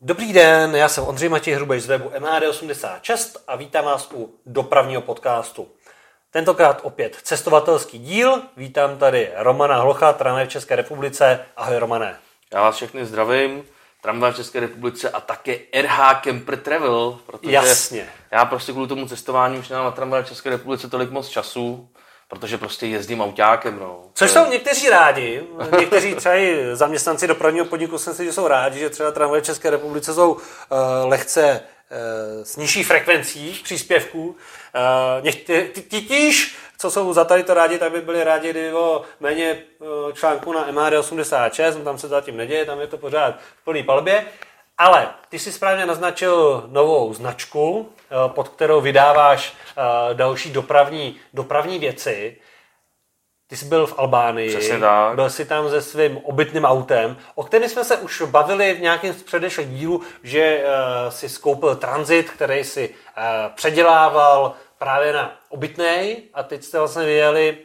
Dobrý den, já jsem Ondřej Matěj Hrubej z webu MAD86 a vítám vás u dopravního podcastu. Tentokrát opět cestovatelský díl. Vítám tady Romana Hlocha, tramvaj v České republice. Ahoj Romané. Já vás všechny zdravím, tramvaj v České republice a také RH Camper Travel, protože Jasně. já prostě kvůli tomu cestování už nemám na tramvaj v České republice tolik moc času, protože prostě jezdím autákem. No. Což jsou někteří rádi, někteří třeba i zaměstnanci dopravního podniku jsem si, že jsou rádi, že třeba tramvaje v České republice jsou uh, lehce uh, s nižší frekvencí příspěvků. Uh, někteří, titíž, co jsou za tady to rádi, tak by byli rádi, kdyby bylo méně článků na MHD86, no tam se zatím neděje, tam je to pořád v plný palbě. Ale ty si správně naznačil novou značku, eh, pod kterou vydáváš eh, další dopravní, dopravní věci. Ty jsi byl v Albánii, Přesně tak. byl jsi tam se svým obytným autem, o kterém jsme se už bavili v nějakém z předešlých dílů, že uh, si skoupil transit, který si uh, předělával právě na obytnej a teď jste vlastně vyjeli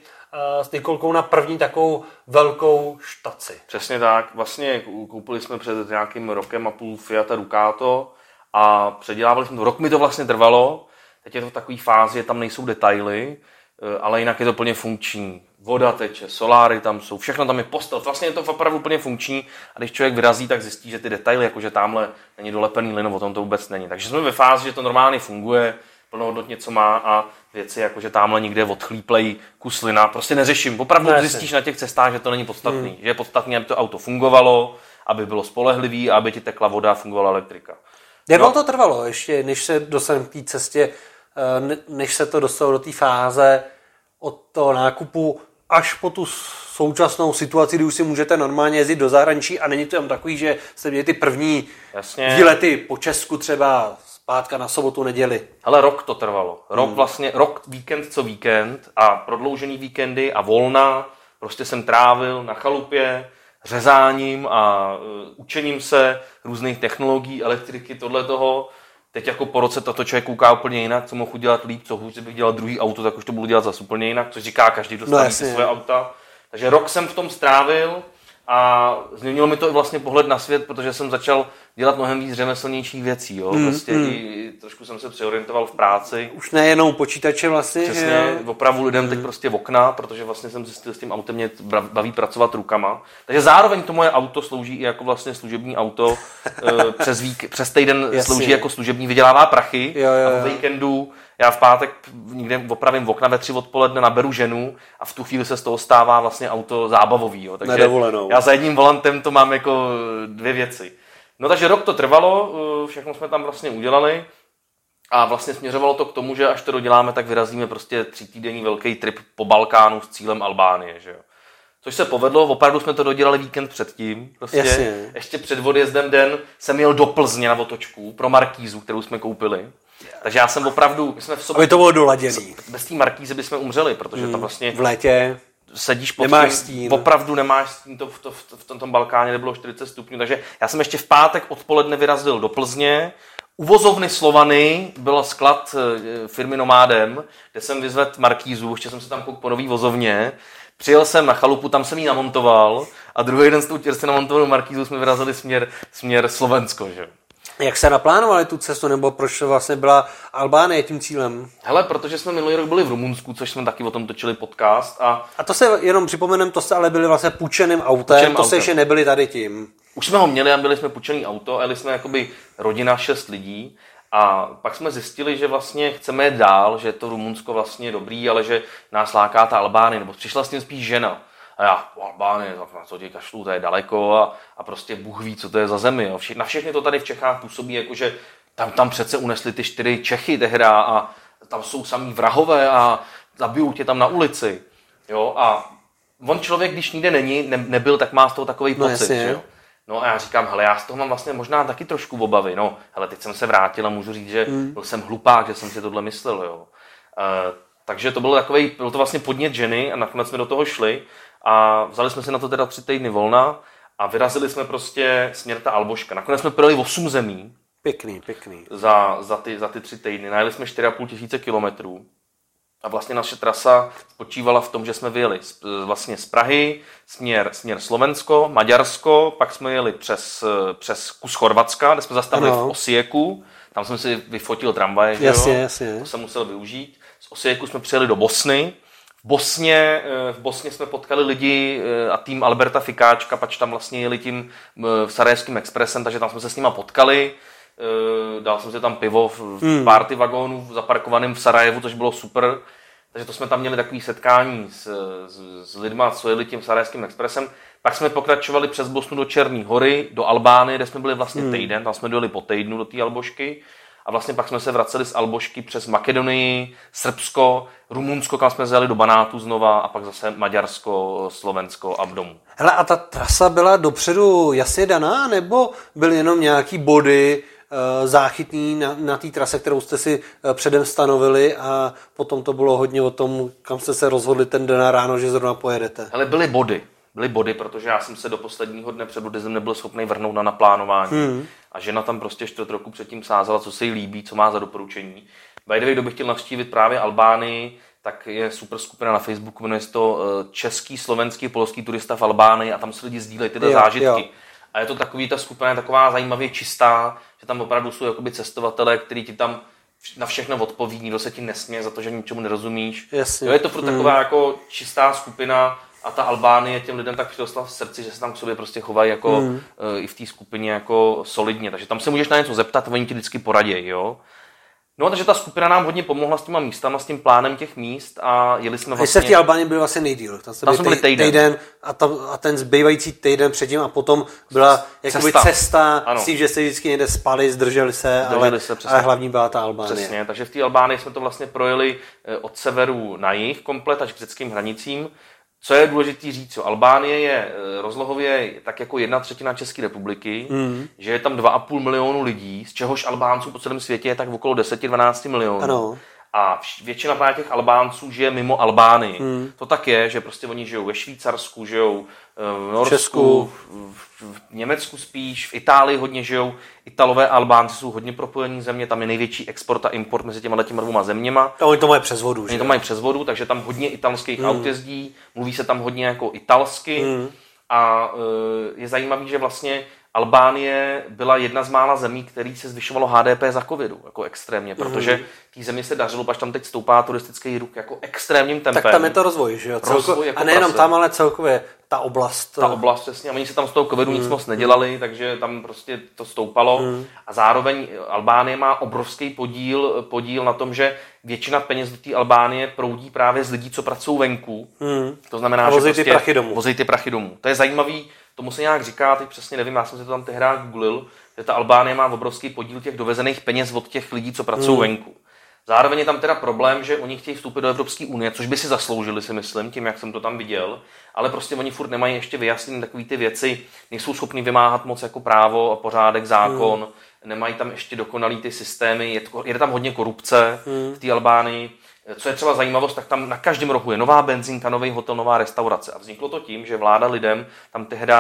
s Nikolkou na první takovou velkou štaci. Přesně tak, vlastně koupili jsme před nějakým rokem a půl Fiat Ducato a předělávali jsme to. Rok mi to vlastně trvalo, teď je to v takové fázi, tam nejsou detaily, eh, ale jinak je to plně funkční. Voda teče, soláry tam jsou, všechno tam je postel, vlastně je to opravdu plně funkční a když člověk vyrazí, tak zjistí, že ty detaily, jakože tamhle není dolepený lino, o tom to vůbec není. Takže jsme ve fázi, že to normálně funguje, plnohodnotně co má a věci, jako že tamhle někde odchlíplej kus lina, prostě neřeším. Opravdu No, no, zjistíš na těch cestách, že to není podstatný. Hmm. Že je podstatné, aby to auto fungovalo, aby bylo spolehlivý a aby ti tekla voda a fungovala elektrika. Jak No. to trvalo ještě, než se dostaneme k té cestě, eh, ne- než se to dostalo do té fáze od toho nákupu až po tu současnou situaci, kdy už si můžete normálně jezdit do zahraničí a není to jen takový, že jste měli ty první Jasně. výlety po Česku třeba zpátka na sobotu, neděli. Hele, rok to trvalo. Rok vlastně, rok víkend co víkend a prodloužený víkendy a volna prostě jsem trávil na chalupě, řezáním a uh, učením se různých technologií, elektriky, tohle toho. Teď jako po roce tato člověk kouká úplně jinak, co mohu dělat líp, co hůř, bych dělal druhý auto, tak už to budu dělat zase úplně jinak, což říká každý, kdo No staví si svoje auta. Takže rok jsem v tom strávil a změnilo mi to i vlastně pohled na svět, protože jsem začal dělat mnohem víc řemeslnějších věcí. Jo? Hmm, Prostě i, trošku jsem se přeorientoval v práci. Už nejenom počítače vlastně, Přesně, jo? opravu lidem teď prostě v okna, protože vlastně jsem zjistil, s tím autem mě baví pracovat rukama. Takže zároveň to moje auto slouží i jako vlastně služební auto. eh, přes, vík, přes týden Jasně. slouží jako služební, vydělává prachy. Jo, jo, a jo. v víkendu já v pátek někde opravím okna ve tři odpoledne, naberu ženu a v tu chvíli se z toho stává vlastně auto zábavový. Jo. Takže Na dovolenou. já za jedním volantem to mám jako dvě věci. No takže rok to trvalo, eh, všechno jsme tam vlastně udělali. A vlastně směřovalo to k tomu, že až to doděláme, tak vyrazíme prostě třítýdenní velký trip po Balkánu s cílem Albánie, že jo. Což se povedlo, opravdu jsme to dodělali víkend předtím. Prostě Jasně. ještě před odjezdem den jsem jel do Plzně na otočku pro Markízu, kterou jsme koupili. Takže já jsem opravdu, my jsme v sobě, Aby to bylo doladěný. bez té Markízy bychom umřeli, protože tam vlastně V létě. sedíš pod Nemáš tím, stín. opravdu nemáš stín, to, v, to, v, tom, tom Balkáně nebylo 40 stupňů, takže já jsem ještě v pátek odpoledne vyrazil do Plzně, u vozovny Slovany byl sklad eh, firmy Nomádem, kde jsem vyzvedl Markízu, ještě jsem se tam koukal po nový vozovně, Přijel jsem na chalupu, tam jsem ji namontoval a druhý den s tou čerstvě namontovanou Markízu jsme vyrazili směr, směr Slovensko. Že? Jak se naplánovali tu cestu, nebo proč vlastně byla Albánie tím cílem? Hele, protože jsme minulý rok byli v Rumunsku, což jsme taky o tom točili podcast a A to se jenom připomenem, to jste ale byli vlastně půjčeným autem, Půjčeným to se ještě nebyli tady tím. Už jsme ho měli a byli jsme půjčený auto, a jeli jsme jakoby rodina šest lidí a pak jsme zjistili, že vlastně chceme jet dál, že to Rumunsko vlastně je dobrý, ale že nás láká ta Albánie, nebo přišla s tím spíš žena. A já, "O, Albánie, tak na co tě kašlu, to je daleko a, a prostě Bůh ví, co to je za zemi. Jo. Na všechny to tady v Čechách působí, jako že tam, tam přece unesli ty čtyři Čechy tehda a tam jsou samý vrahové a zabijou tě tam na ulici. Jo, a on člověk, když nikde není, ne, nebyl, tak má z toho takový No, pocit. jasně. jo? No a já říkám, hele, já z toho mám vlastně možná taky trošku obavy. No, hele, teď jsem se vrátil a můžu říct, že Hmm. byl jsem hlupák, že jsem si tohle myslel, jo. E, takže to byl takový, byl to vlastně podnět ženy a nakonec jsme do toho šli a vzali jsme si na to teda tři týdny volna a vyrazili jsme prostě směr ta Alboška. Nakonec jsme projeli 8 zemí Pěkný, pěkný. za, za, ty, za ty tři týdny. Najeli jsme 4,5 tisíce kilometrů. A vlastně naše trasa spočívala v tom, že jsme vyjeli z, vlastně z Prahy, směr, směr Slovensko, Maďarsko, pak jsme jeli přes, přes kus Chorvatska, kde jsme zastavili ano. v Osieku, tam jsem si vyfotil tramvaje, že jasně, jo? jasně. to jsem musel využít. Z Osieku jsme přijeli do Bosny, v Bosně, eh, v Bosně jsme potkali lidi eh, a tým Alberta Fikáčka, pač tam vlastně jeli tím eh, Sarajevským expresem, takže tam jsme se s nima potkali. Dal jsem si tam pivo v hmm. party vagónu zaparkovaným v Sarajevu, což bylo super. Takže to jsme tam měli takové setkání s, s, s lidma, co jeli tím Sarajevským expresem. Pak jsme pokračovali přes Bosnu do Černé hory, do Albány, kde jsme byli vlastně hmm. týden, tam jsme dojeli po týdnu do té Albošky. A vlastně pak jsme se vraceli z Albošky přes Makedonii, Srbsko, Rumunsko, kam jsme zjeli do Banátu znova a pak zase Maďarsko, Slovensko a domů. Hele, a ta trasa byla dopředu jasně daná, nebo byly jenom nějaký body, eh, záchytný na, na té trase, kterou jste si eh, předem stanovili a potom to bylo hodně o tom, kam jste se rozhodli ten den ráno, že zrovna pojedete. Ale byly body byly body, protože já jsem se do posledního dne před buddhismem nebyl schopný vrhnout na naplánování. Hmm. A žena tam prostě čtvrt roku předtím sázela, co se jí líbí, co má za doporučení. By the way, kdo by chtěl navštívit právě Albánii, tak je super skupina na Facebooku, jmenuje se to eh, Český, slovenský, polský turista v Albánii a tam se lidi sdílejí tyhle jo, zážitky. Jo. A je to takový, ta skupina je taková zajímavě čistá, že tam opravdu jsou jakoby cestovatelé, kteří ti tam na všechno odpoví, nikdo se ti nesměje za to, že ničemu nerozumíš. Jasně. Jo, je to furt hmm. taková jako čistá skupina, a ta Albánie těm lidem tak přirostla v srdci, že se tam k sobě prostě chovají jako mm. i v té skupině jako solidně. Takže tam se můžeš na něco zeptat, oni ti vždycky poradí, jo. No, takže ta skupina nám hodně pomohla s těma místama, s tím plánem těch míst a jeli jsme vlastně... Jste v té Albánii byli vlastně nejdíl. Tam, tam jsme byli týden. týden a, tam, a, ten zbývající týden předtím a potom byla jakoby cesta, cesta s tím, že se vždycky někde spali, zdrželi se, zdrželi ale, se, ale hlavní byla ta Albánie. Přesně, takže v té Albánii jsme to vlastně projeli eh, od severu na jih komplet až k řeckým hranicím. Co je důležité říct, co Albánie je eh, rozlohově tak jako jedna třetina České republiky, mm. že je tam 2,5 milionu lidí, z čehož Albánců po celém světě je tak okolo 10-12 milionů. Ano. A většina právě těch Albánců žije mimo Albánii. Hmm. To tak je, že prostě oni žijou ve Švýcarsku, žijou eh, v Norsku, Česku. V, v Německu spíš, v Itálii hodně žijou. Italové a Albánci jsou hodně propojení země, tam je největší export a import mezi těma těma dvěma zeměma. A oni to mají přes vodu. Oni to mají přes vodu, takže tam hodně italských hmm. aut jezdí, mluví se tam hodně jako italsky. Hmm. A eh, je zajímavé, že vlastně Albánie byla jedna z mála zemí, který se zvyšovalo HDP za covidu, jako extrémně, protože mm. té zemi se dařilo, až tam teď stoupá turistický ruch jako extrémním tempem. Tak tam je to rozvoj, že jo? Celko... Rozvoj jako a nejenom prase. tam, ale celkově ta oblast. Ta oblast, přesně. A oni se tam z toho covidu mm. nic moc nedělali, takže tam prostě to stoupalo. Mm. A zároveň Albánie má obrovský podíl, podíl na tom, že většina peněz do té Albánie proudí právě z lidí, co pracují venku. Mm. To znamená, a že prostě ty prachy domů. Vozí ty prachy domů. To je zajímavý, tomu se nějak říká, teď přesně nevím, já jsem si to tam tehdy googlil, že ta Albánie má obrovský podíl těch dovezených peněz od těch lidí, co pracují mm. venku. Zároveň je tam teda problém, že oni chtějí vstoupit do Evropské unie, což by si zasloužili, si myslím, tím, jak jsem to tam viděl, ale prostě oni furt nemají ještě vyjasněné takové ty věci, nejsou schopni vymáhat moc jako právo a pořádek, zákon, mm. nemají tam ještě dokonalý ty systémy, je, je tam hodně korupce mm. v té Albánii. Co je třeba zajímavost, tak tam na každém rohu je nová benzinka, nový hotel, nová restaurace. A vzniklo to tím, že vláda lidem tam tehdy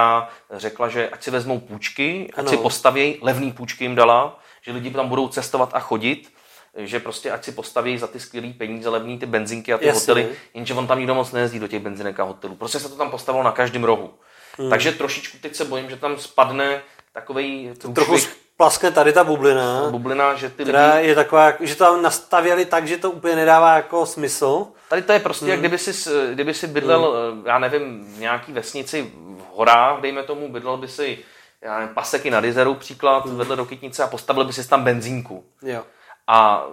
řekla, že ať si vezmou půjčky, ať ano. si postaví, levný půjčky jim dala, že lidi tam budou cestovat a chodit, že prostě ať si postaví za ty skvělé peníze levný ty benzinky a ty Jasně. hotely, jenže on tam nikdo moc nejezdí do těch benzinek a hotelů. Prostě se to tam postavilo na každém rohu. Hmm. Takže trošičku teď se bojím, že tam spadne takový trochu plaskne tady ta bublina. Bublina, že ty lidi... je taková, že to tam nastavěli tak, že to úplně nedává jako smysl. Tady to je prostě, hmm. jak kdyby si, kdyby si bydlel, hmm. já nevím, v nějaký vesnici v horách, dejme tomu, bydlel by si já nevím, paseky na Dizeru příklad, hmm. vedle do Kytnice a postavil by si tam benzínku. Jo. A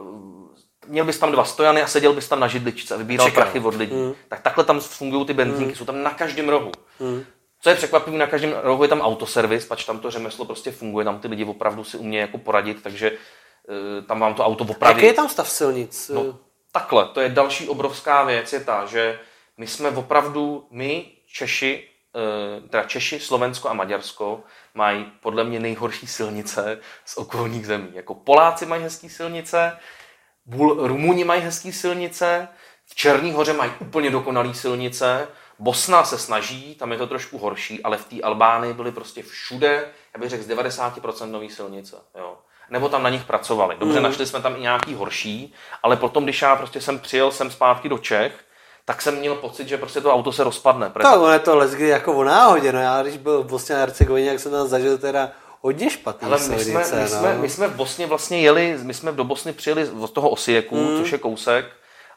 měl bys tam dva stojany a seděl bys tam na židličce a vybíral Čekal. prachy od lidí. Hmm. Tak takhle tam fungují ty benzínky, hmm. jsou tam na každém rohu. Hmm. Co je překvapivé, na každém rohu je tam autoservis, pač tam to řemeslo prostě funguje, tam ty lidi opravdu si umějí jako poradit, takže uh, tam vám to auto opraví. Jaký je tam stav silnic? No, takhle, to je další obrovská věc, je ta, že my jsme opravdu, my Češi, uh, teda Češi, Slovensko a Maďarsko, mají podle mě nejhorší silnice z okolních zemí. Jako Poláci mají hezké silnice, Bul, Rumuni mají hezké silnice, v Černý hoře mají úplně dokonalé silnice, Bosna se snaží, tam je to trošku horší, ale v té Albánii byly prostě všude, já bych řekl z 90% nový silnice. Jo. nebo tam na nich pracovali. Dobře, mm. našli jsme tam i nějaký horší, ale potom, když já prostě jsem přijel sem zpátky do Čech, tak jsem měl pocit, že prostě to auto se rozpadne. To je to lesky jako o náhodě, no já když byl v Bosně a Hercegovině, jak jsem tam zažil teda hodně špatný Ale my jsme, my, jsme, no. my jsme v Bosně vlastně jeli, my jsme do Bosny přijeli od toho Osieku, mm. což je kousek,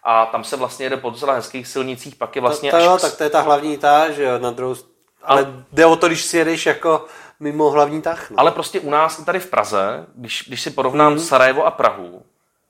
a tam se vlastně jede po docela hezkých silnicích, pak je vlastně to, to až... Jo, tak to je ta hlavní ta, že jo, na druhou... Ale a... jde o to, když si jedeš jako mimo hlavní tah. No. Ale prostě u nás tady v Praze, když, když si porovnám mm. Sarajevo a Prahu,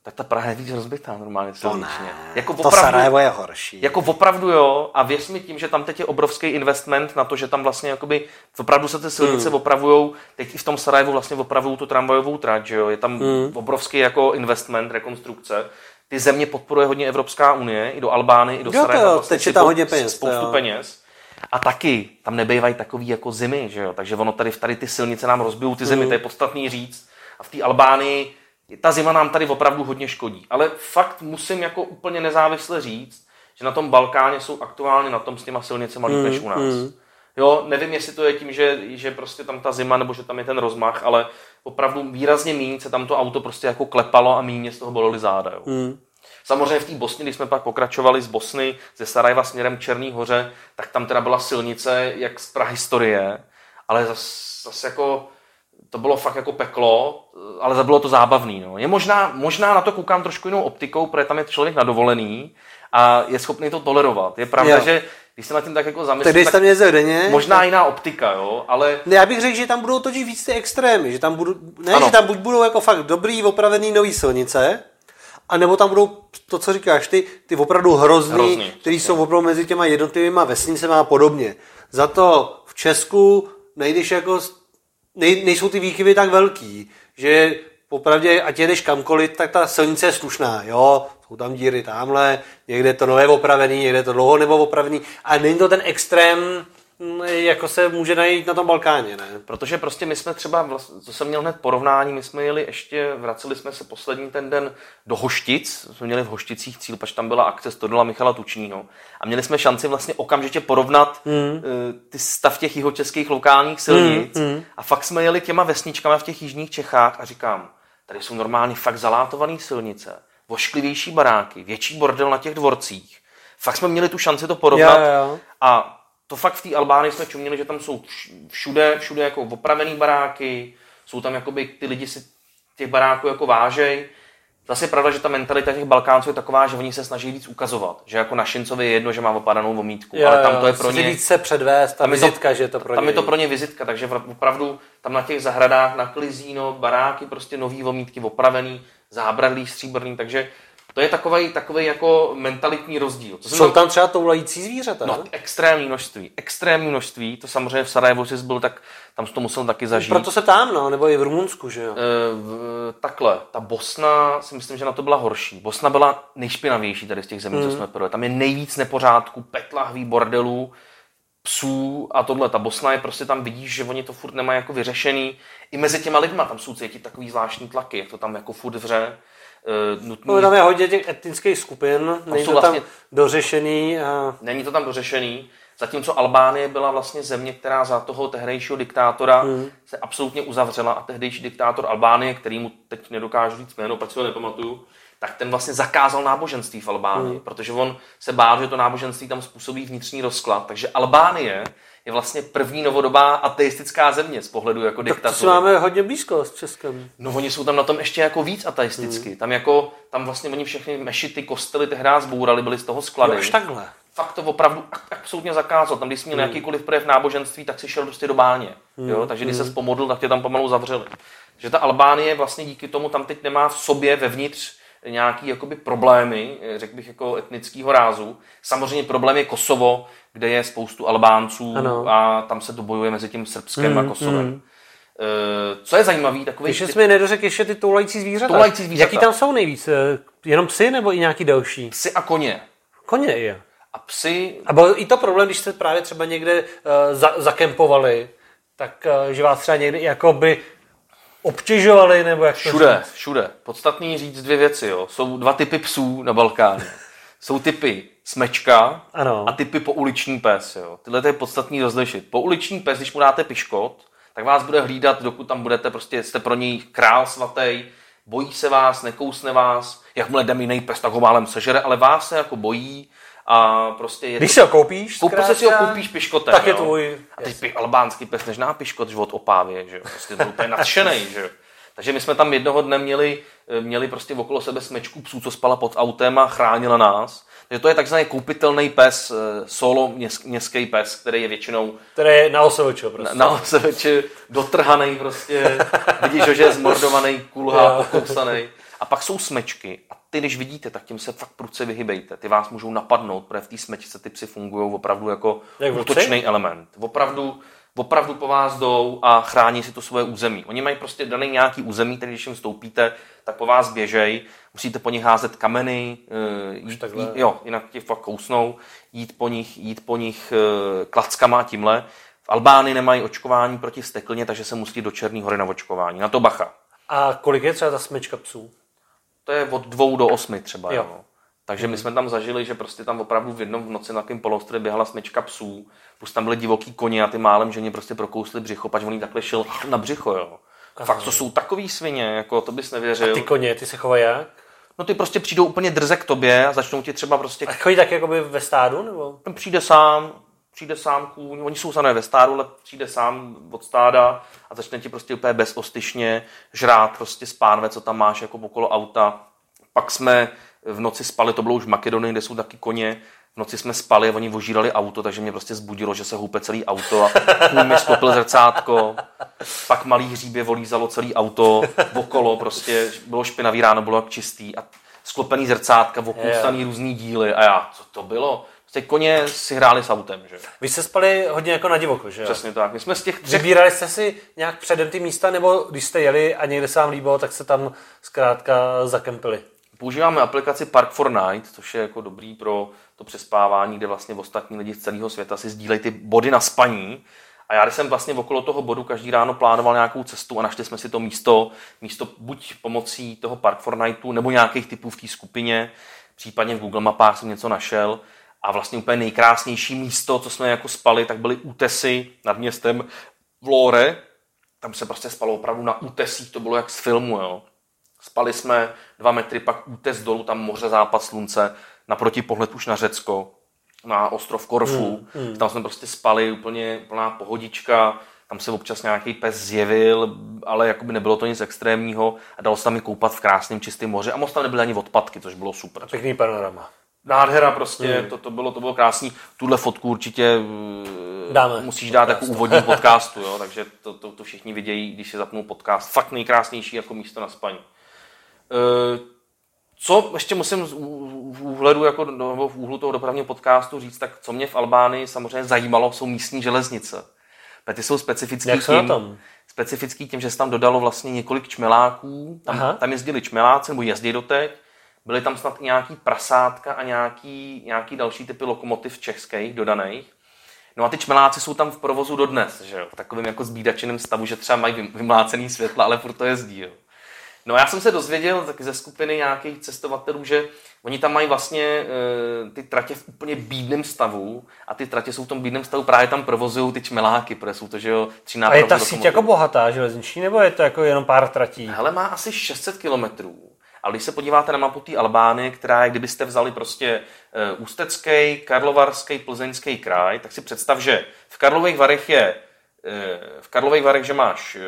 tak ta Praha je víc rozbitá normálně to ne, jako opravdu, to Sarajevo je horší. Jako opravdu jo a věř mi tím, že tam teď je obrovský investment na to, že tam vlastně jakoby opravdu se ty silnice hmm. opravujou, teď i v tom Sarajevu vlastně opravují tu tramvajovou trať, že jo, je tam hmm. obrovský jako investment, rekonstrukce. Ty země podporuje hodně Evropská unie, i do Albány, i do jo, Sarajeva. Vlastně je tam hodně peněz. Spoustu jo. peněz. A taky tam nebývají takový jako zimy, že jo? takže ono tady, tady ty silnice nám rozbijou ty zimy, hmm. to je podstatný říct. A v té Albánii ta zima nám tady opravdu hodně škodí. Ale fakt musím jako úplně nezávisle říct, že na tom Balkáně jsou aktuálně na tom s těma silnicemi líp mm, než u nás. Mm. Jo, nevím, jestli to je tím, že, že prostě tam ta zima, nebo že tam je ten rozmach, ale opravdu výrazně méně se tam to auto prostě jako klepalo a méně z toho bolely záda. Jo. Mm. Samozřejmě v té Bosně, když jsme pak pokračovali z Bosny, ze Sarajeva směrem k Černý hoře, tak tam teda byla silnice jak z prahistorie, ale zase zas jako to bylo fakt jako peklo, ale bylo to zábavný. No. Je možná, možná na to koukám trošku jinou optikou, protože tam je člověk nadovolený a je schopný to tolerovat. Je pravda, jo. že když se na tím tak jako zamyslím, Tedy tak tam jezdil denně? možná jiná optika, jo, ale... Ne, já bych řekl, že tam budou totiž víc ty extrémy, že tam budou, ne, ano. že tam buď budou jako fakt dobrý, opravený nový silnice, a nebo tam budou to, co říkáš ty, ty opravdu hrozný, hrozný který jsou opravdu mezi těma jednotlivými vesnicemi a podobně. Za to v Česku nejdeš jako nej, nejsou ty výkyvy tak velký, že popravdě, ať jedeš kamkoliv, tak ta silnice je slušná, jo, jsou tam díry tamhle, někde to nové opravený, někde to dlouho nebo opravený, a není to ten extrém, jako se může najít na tom Balkáně, ne? Protože prostě my jsme třeba, to jsem měl hned porovnání, my jsme jeli ještě, vraceli jsme se poslední ten den do Hoštic, jsme měli v Hošticích cíl, pač tam byla akce Stodola Michala Tučního a měli jsme šanci vlastně okamžitě porovnat mm. ty stav těch jihočeských lokálních silnic mm, mm. a fakt jsme jeli těma vesničkama v těch jižních Čechách a říkám, tady jsou normálně fakt zalátované silnice, vošklivější baráky, větší bordel na těch dvorcích. Fakt jsme měli tu šanci to porovnat jo, jo. a to fakt v té Albánii jsme čuměli, že tam jsou všude, všude jako opravený baráky, jsou tam jakoby ty lidi si těch baráků jako vážej. Zase je pravda, že ta mentalita těch Balkánců je taková, že oni se snaží víc ukazovat. Že jako Našincovi je jedno, že má opadanou vomítku, jo, ale tam to je pro ně... víc se předvést, ta vizitka, to, že je to pro Tam je to pro ně vizitka, takže opravdu tam na těch zahradách na klizíno, baráky, prostě nový vomítky, opravený, zábradlý, stříbrný, takže to je takový, takový jako mentalitní rozdíl. To Jsou tam třeba toulající zvířata? No, extrémní množství. Extrémní množství. To samozřejmě v Sarajevu jsi byl, tak tam to musel taky zažít. Proto se tam, no, nebo i v Rumunsku, že jo? E, v, takhle, ta Bosna si myslím, že na to byla horší. Bosna byla nejšpinavější tady z těch zemí, mm. co mhm. jsme projeli. Tam je nejvíc nepořádku, petlahví, bordelů, psů a tohle. Ta Bosna je prostě tam vidíš, že oni to furt nemají jako vyřešený. I mezi těma lidma tam jsou cítit takový zvláštní tlaky, jak to tam jako furt vře uh, nutný. No, tam je hodně těch etnických skupin, není to vlastně, tam dořešený. A... Není to tam dořešený. Zatímco Albánie byla vlastně země, která za toho tehdejšího diktátora hmm. se absolutně uzavřela a tehdejší diktátor Albánie, který mu teď nedokážu říct jméno, pak si ho nepamatuju, tak ten vlastně zakázal náboženství v Albánii, hmm. protože on se bál, že to náboženství tam způsobí vnitřní rozklad. Takže Albánie je vlastně první novodobá ateistická země z pohledu jako diktatury. Tak máme hodně blízko s Českem. No oni jsou tam na tom ještě jako víc ateisticky. Hmm. Tam jako, tam vlastně oni všechny mešity, kostely tehdy zbourali, byli z toho sklady. Jo, až takhle. Fakt to opravdu absolutně zakázal. Tam, když jsi měl hmm. jakýkoliv projev náboženství, tak si šel prostě do báně. Hmm. Jo? Takže když hmm. se pomodlil, tak tě tam pomalu zavřeli. Že ta Albánie vlastně díky tomu tam teď nemá v sobě vevnitř nějaký jakoby problémy, řekl bych jako etnického rázu. Samozřejmě problém je Kosovo, kde je spoustu Albánců ano. a tam se to bojuje mezi tím Srbskem mm, a Kosovem. Mm. Co je zajímavý, takový... Ještě ty... jsme nedořekli ještě ty toulající zvířata. Toulající zvířata. Jaký tam jsou nejvíc? Eh, jenom psy nebo i nějaký další? Psy a koně. Koně je. A psy... A byl i to problém, když jste právě třeba někde uh, za, zakempovali, tak uh, že vás třeba někdy jakoby obtěžovali, nebo jak Všude, to říct? všude. Podstatný říct dvě věci, jo. Jsou dva typy psů na Balkáně. Jsou typy smečka ano. a typy pouliční pes. Jo. Tyhle to je podstatný rozlišit. Pouliční pes, když mu dáte piškot, tak vás bude hlídat, dokud tam budete, prostě jste pro něj král svatý, bojí se vás, nekousne vás, jakmile jde jiný pes, tak ho málem sežere, ale vás se jako bojí a prostě je Když si ho koupíš, Koupu se si ho koupíš piškotem, tak je tvůj. A teď pi- albánský pes nežná piškot, od opávě, že jo. Prostě byl úplně nadšenej, že jo. Takže my jsme tam jednoho dne měli, eh, měli prostě okolo sebe smečku psů, co spala pod autem a chránila nás. Takže to je takzvaný koupitelný pes, eh, solo měs- městský pes, který je většinou Které je na osovočo prostě. na oseveče dotrhaný prostě, vidíš, že je zmordovaný, kulhá, Jo. pokousaný. A pak jsou smečky a ty, když vidíte, tak tím se fakt prudce vyhybejte. Ty vás můžou napadnout, protože v té smečce ty psy fungují opravdu jako Jak útočný element. Opravdu, opravdu po vás jdou a chrání si to svoje území. Oni mají prostě daný nějaký území, který když jim stoupíte, tak po vás běžej, musíte po nich házet kameny, eh, jít, takhle. jít, jo, jinak tě fakt kousnou, jít po nich, jít po nich eh, klackama a tímhle. V Albánii nemají očkování proti steklině, takže se musí do Černé hory na očkování. Na to bacha. A kolik je třeba ta smečka psů? To je od dvou do osmi třeba. Jo. Jo. No. Takže my jsme tam zažili, že prostě tam opravdu v jednom v noci na takovém polostrově běhala smečka psů, plus tam byly divoký koně a ty málem ženě prostě prokousli břicho, pač on jí takhle šel na břicho, jo. Fakt to jsou takový svině, jako to bys nevěřil. Ty koně, ty se chovají jak? No ty prostě přijdou úplně drze k tobě a začnou ti třeba prostě A chodí tak jakoby ve stádu, nebo? Ten přijde sám, přijde sám kůň, oni jsou sané ve stádu, ale přijde sám od stáda a začne ti prostě úplně bezostyšně žrát prostě z pánve, co tam máš jako okolo auta. Pak jsme v noci spali, to bylo už v Makedonii, kde jsou taky koně, v noci jsme spali a oni ožírali auto, takže mě prostě zbudilo, že se houpe celý auto a kůň mi sklopil zrcátko. Pak malý hříbě volízalo celý auto okolo, prostě bylo špinavý ráno, bylo jak čistý a sklopený zrcátka, okousaný různý díly a já, co to bylo? Prostě koně si hráli s autem, že? Vy jste spali hodně jako na divoko, že? Přesně tak. My jsme z těch třech Vybírali jste si nějak předem ty místa, nebo když jste jeli a někde se vám líbilo, tak se tam zkrátka zakempili? používáme aplikaci Park for Night, což je jako dobrý pro to přespávání, kde vlastně ostatní lidi z celého světa si sdílejí ty body na spaní. A já když jsem vlastně okolo toho bodu každý ráno plánoval nějakou cestu a našli jsme si to místo, místo buď pomocí toho Park for Nightu nebo nějakých typů v té skupině, případně v Google mapách jsem něco našel. A vlastně úplně nejkrásnější místo, co jsme jako spali, tak byly útesy nad městem Vlore. Tam se prostě spalo opravdu na útesích, to bylo jak z filmu, jo. Spali jsme dva metry, pak útes dolů, tam moře, západ slunce, naproti pohled už na Řecko, na ostrov Korfu. Mm, mm. Tam jsme prostě spali, úplně plná pohodička, tam se občas nějaký pes zjevil, ale jakoby nebylo to nic extrémního a dalo se tam i koupat v krásném čistém moři a moc tam nebyly ani odpadky, což bylo super. Pěkný panorama. Nádhera prostě, mm. to, to, bylo, to bylo krásný. Tuhle fotku určitě eh, Dáme musíš dát jako úvodní podcastu, jo? takže to, to, to všichni vidějí, když si zapnou podcast. Fakt nejkrásnější jako místo na spaní. Eh, Co ještě musím v úhledu, jako, nebo v úhlu toho dopravního podcastu říct, tak co mě v Albánii samozřejmě zajímalo, jsou místní železnice. Protože Ty jsou specifický Jak tím, tom? specifický tím, že se tam dodalo vlastně několik čmeláků. Aha. Tam, tam jezdili čmeláci, nebo jezdí doteď. Byly tam snad i nějaký prasátka a nějaký, nějaký další typy lokomotiv českých dodaných. No a ty čmeláci jsou tam v provozu dodnes, že jo? V takovém jako zbídačeném stavu, že třeba mají vym- vymlácený světla, ale furt to jezdí, jo? No já jsem se dozvěděl tak ze skupiny nějakých cestovatelů, že oni tam mají vlastně e, ty tratě v úplně bídném stavu a ty tratě jsou v tom bídném stavu, právě tam provozují ty čmeláky, protože jsou to, že jo, tři A je ta síť jako bohatá železniční, nebo je to jako jenom pár tratí? Hele, má asi 600 kilometrů. Ale když se podíváte na mapu té Albánie, která je, kdybyste vzali prostě uh, Ústecký, Karlovarský, Plzeňský kraj, tak si představ, že v Karlových Varech je uh, v Karlových Varech, že máš uh,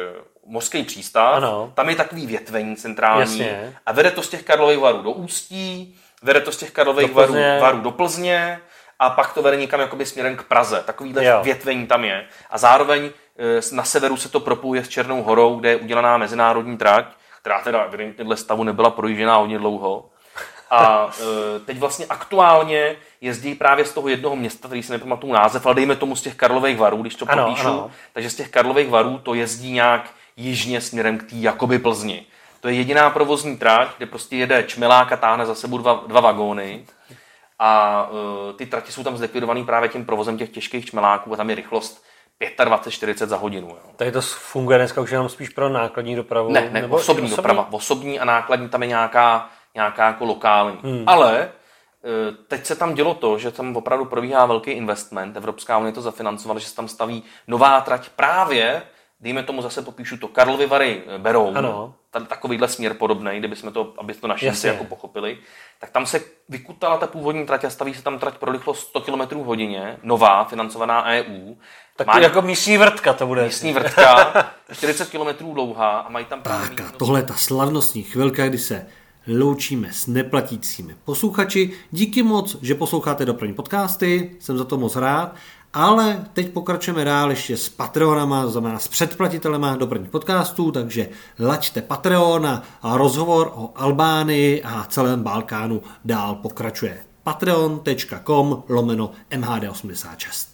mořský přístav, Ano. tam je takový větvení centrální Jasně. a vede to z těch Karlových Varů do Ústí, vede to z těch Karlových Do varů, varů do Plzně a pak to vede někam jakoby směrem k Praze. Takovýhle Jo. větvení tam je. A zároveň eh, na severu se to propojuje s Černou horou, kde je udělaná mezinárodní trať, která teda evidentně dle stavu nebyla projížděná hodně dlouho. A eh, teď vlastně aktuálně jezdí právě z toho jednoho města, který si nepamatuju název, ale dejme tomu z těch Karlových varů, když to Ano, popíšu. ano. Takže z těch Karlových varů to jezdí nějak jižně směrem k té jakoby Plzni. To je jediná provozní trať, kde prostě jede čmelák a táhne za sebou dva, dva vagóny. A uh, ty trati jsou tam zlikvidované právě tím provozem těch těžkých čmeláků a tam je rychlost 25-40 za hodinu. Jo. Tady to funguje dneska už jenom spíš pro nákladní dopravu? Ne, ne, nebo osobní, doprava. Osobní a nákladní tam je nějaká, nějaká jako lokální. Hmm. Ale eh, teď se tam dělo to, že tam opravdu probíhá velký investment. Evropská unie to zafinancovala, že se tam staví nová trať právě dejme tomu zase popíšu to, Karlovy Vary Beroun, Ano. Tady takovýhle směr podobný, kdyby jsme to, aby to naši Jasně. jako pochopili, tak tam se vykutala ta původní trať a staví se tam trať pro rychlost 100 km hodině, nová, financovaná EU. Tak Má jako místní vrtka to bude. místní vrtka, 40 km dlouhá a mají tam právě Tak a tohle je ta slavnostní chvilka, kdy se loučíme s neplatícími posluchači. Díky moc, že posloucháte dopravní podcasty, jsem za to moc rád. Ale teď pokračujeme dál ještě s Patreonama, znamená s předplatitelema dopravních podcastů, takže laďte Patreon a rozhovor o Albánii a celém Balkánu dál pokračuje. patreon.com lomeno MHD86.